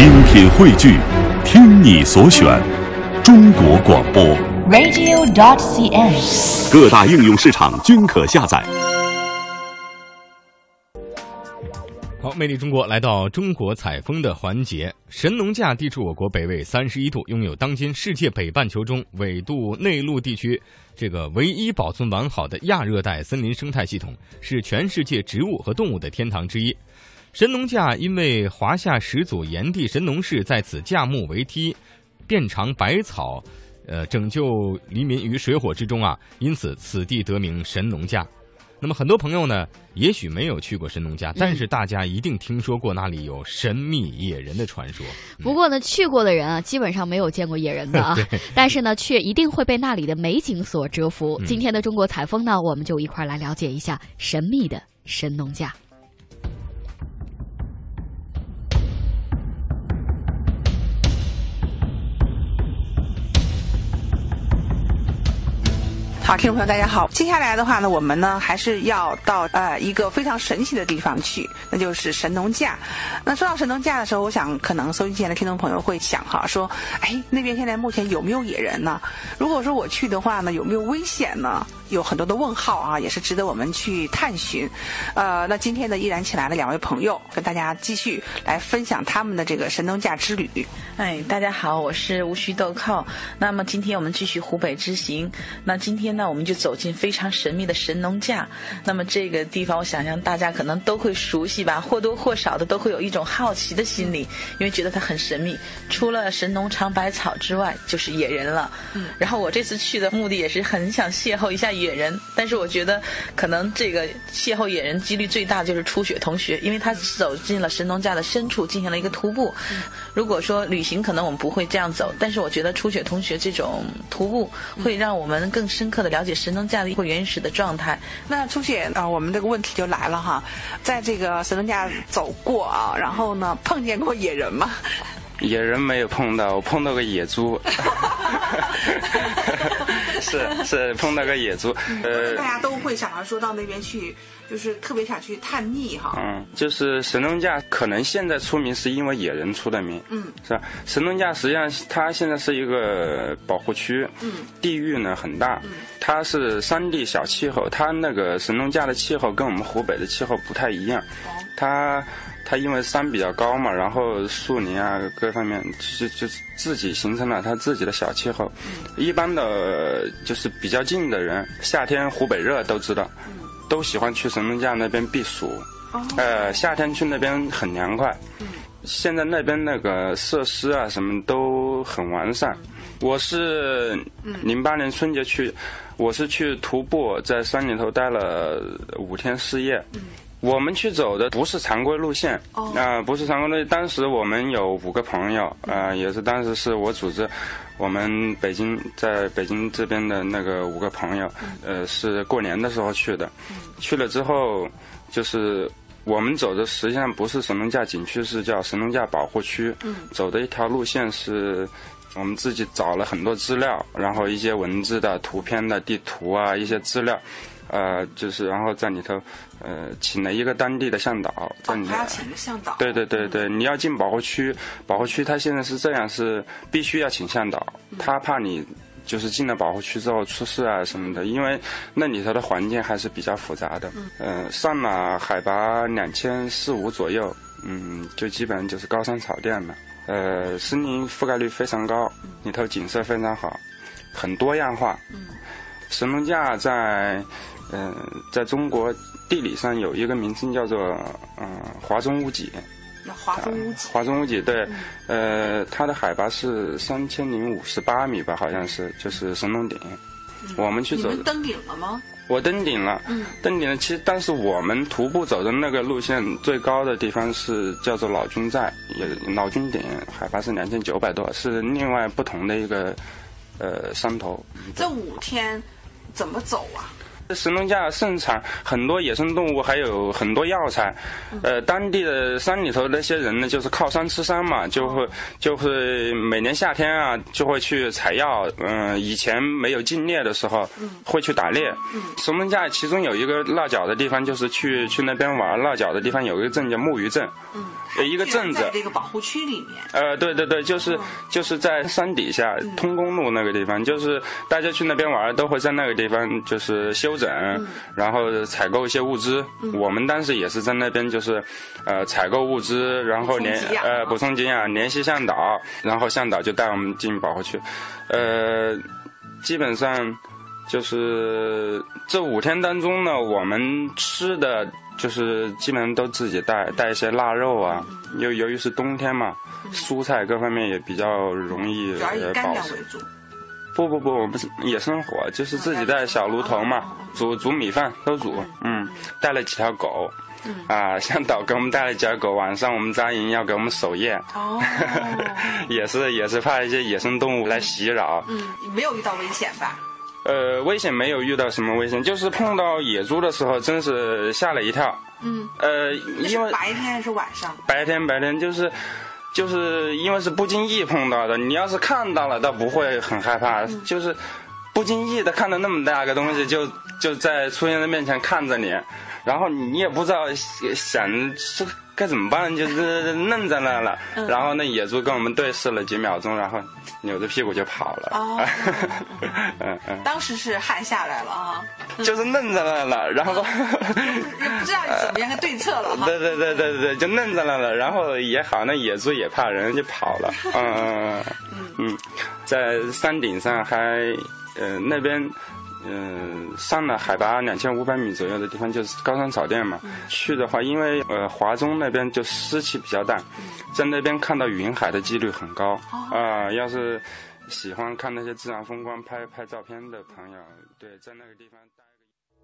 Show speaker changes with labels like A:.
A: 精品汇聚，听你所选，中国广播。
B: radio.dot.cn，。
A: 各大应用市场均可下载。
C: 好，魅力中国来到中国采风的环节。神农架地处我国北纬三十一度，拥有当今世界北半球中纬度内陆地区这个唯一保存完好的亚热带森林生态系统，是全世界植物和动物的天堂之一。神农架因为华夏始祖炎帝神农氏在此架木为梯，遍尝百草，呃，拯救黎民于水火之中啊，因此此地得名神农架。那么很多朋友呢，也许没有去过神农架，但是大家一定听说过那里有神秘野人的传说。
D: 不过呢，去过的人啊，基本上没有见过野人的啊，但是呢，却一定会被那里的美景所折服。
C: 嗯
D: 今天的中国采风呢，我们就一块儿来了解一下神秘的神农架。
E: 好，听众朋友，大家好。接下来的话呢，我们呢还是要到呃一个非常神奇的地方去，那就是神农架。那说到神农架的时候，我想可能收音机前的听众朋友会想哈，说，哎，那边现在目前有没有野人呢？如果说我去的话呢，有没有危险呢？有很多的问号啊，也是值得我们去探寻。呃，那今天呢，依然请来了两位朋友，跟大家继续来分享他们的这个神农架之旅。
F: 哎，大家好，我是无需豆蔻。那么今天我们继续湖北之行。那今天呢，我们就走进非常神秘的神农架。那么这个地方，我想象大家可能都会熟悉吧，或多或少的都会有一种好奇的心理，因为觉得它很神秘。除了神农尝百草之外，就是野人了。嗯。然后我这次去的目的也是很想邂逅一下野人，但是我觉得可能这个邂逅野人几率最大就是初雪同学，因为他走进了神农架的深处进行了一个徒步。如果说旅行可能我们不会这样走，但是我觉得初雪同学这种徒步会让我们更深刻的了解神农架的一个原始的状态。
E: 那初雪啊、呃我们这个问题就来了哈，在这个神农架走过啊，然后呢碰见过野人吗？
G: 野人没有碰到，我碰到个野猪，是是碰到个野猪，呃
E: 大，家都会想要说到那边去，就是特别想去探秘哈。
G: 嗯，就是神农架可能现在出名是因为野人出的名，
E: 嗯，
G: 是吧？神农架实际上它现在是一个保护区，
E: 嗯，
G: 地域呢很大，嗯它是山地小气候，它那个神农架的气候跟我们湖北的气候不太一样，它。它因为山比较高嘛，然后树林啊各方面就就自己形成了它自己的小气候。一般的就是比较近的人，夏天湖北热都知道，都喜欢去神农架那边避暑。呃，夏天去那边很凉快。现在那边那个设施啊什么都很完善。我是零八年春节去，我是去徒步，在山里头待了五天四夜。我们去走的不是常规路线，啊、不是常规路线。当时我们有五个朋友，啊、也是当时是我组织，我们北京在北京这边的那个五个朋友，呃，是过年的时候去的。去了之后，就是我们走的实际上不是神农架景区，是叫神农架保护区。走的一条路线是。我们自己找了很多资料，然后一些文字的、图片的、地图啊，一些资料，呃，就是然后在里头，呃，请了一个当地的向导，在里头。
E: 还要请个向导。
G: 对对对对，你要进保护区，保护区它现在是这样，是必须要请向导，他怕你就是进了保护区之后出事啊什么的，因为那里头的环境还是比较复杂的。嗯、上了海拔两千四五左右，嗯，就基本上就是高山草甸了。呃，森林覆盖率非常高，里头景色非常好，很多样化。神农架在，呃，在中国地理上有一个名称叫做嗯、呃华中屋脊。
E: 华中屋脊。
G: 华中屋脊对，呃，它的海拔是三千零五十八米吧，好像是，就是神农顶。我们去走，
E: 你们登顶了吗？
G: 我登顶了，登顶了。其实，但是我们徒步走的那个路线最高的地方是叫做老君寨，也老君顶，海拔是两千九百多，是另外不同的一个呃山头。
E: 这五天怎么走啊？
G: 神农架盛产很多野生动物，还有很多药材。呃，当地的山里头那些人呢，就是靠山吃山嘛，就会就会每年夏天啊，就会去采药。嗯，以前没有禁猎的时候，会去打猎。神农架其中有一个落脚的地方，就是去去那边玩落脚的地方，有一个镇叫木鱼镇。嗯，一个镇子，
E: 在这个保护区里面。
G: 呃，对对对，就是就是在山底下通公路那个地方，就是大家去那边玩都会在那个地方就是休。诊，然后采购一些物资。我们当时也是在那边，就是呃采购物资，然后联呃补充营养，联系向导，然后向导就带我们进保护区。呃，基本上就是这五天当中呢，我们吃的就是基本上都自己带，带一些腊肉啊。由由于是冬天嘛，蔬菜各方面也比较容易保持。不不不，我们是野生火，就是自己带小炉头嘛，煮煮米饭都煮。嗯，带了几条狗，啊，向导给我们带了几条狗，晚上我们扎营要给我们守夜。哦，也是也是怕一些野生动物来袭扰。
E: 嗯，没有遇到危险吧？
G: 呃，危险没有遇到什么危险，就是碰到野猪的时候，真是吓了一跳。
E: 嗯，呃，因为白天还是晚上？
G: 白天白天就是。就是因为是不经意碰到的，你要是看到了，倒不会很害怕。就是不经意的看到那么大个东西，就就在出现在面前看着你，然后你也不知道想是该怎么办，就是愣在那了。然后那野猪跟我们对视了几秒钟，然后。扭着屁股就跑了。哦，
E: 嗯嗯，当时是汗下来了啊，
G: 就是愣在那了，然后
E: 也不知道怎么样个对策了。
G: 对对对对对，就愣在那了，然后也好，那野猪也怕人，就跑了。嗯嗯嗯嗯，在山顶上还，呃那边。嗯，上了海拔两千五百米左右的地方就是高山草甸嘛。去的话，因为呃华中那边就湿气比较大，在那边看到云海的几率很高。啊，要是喜欢看那些自然风光、拍拍照片的朋友，对，在那个地方。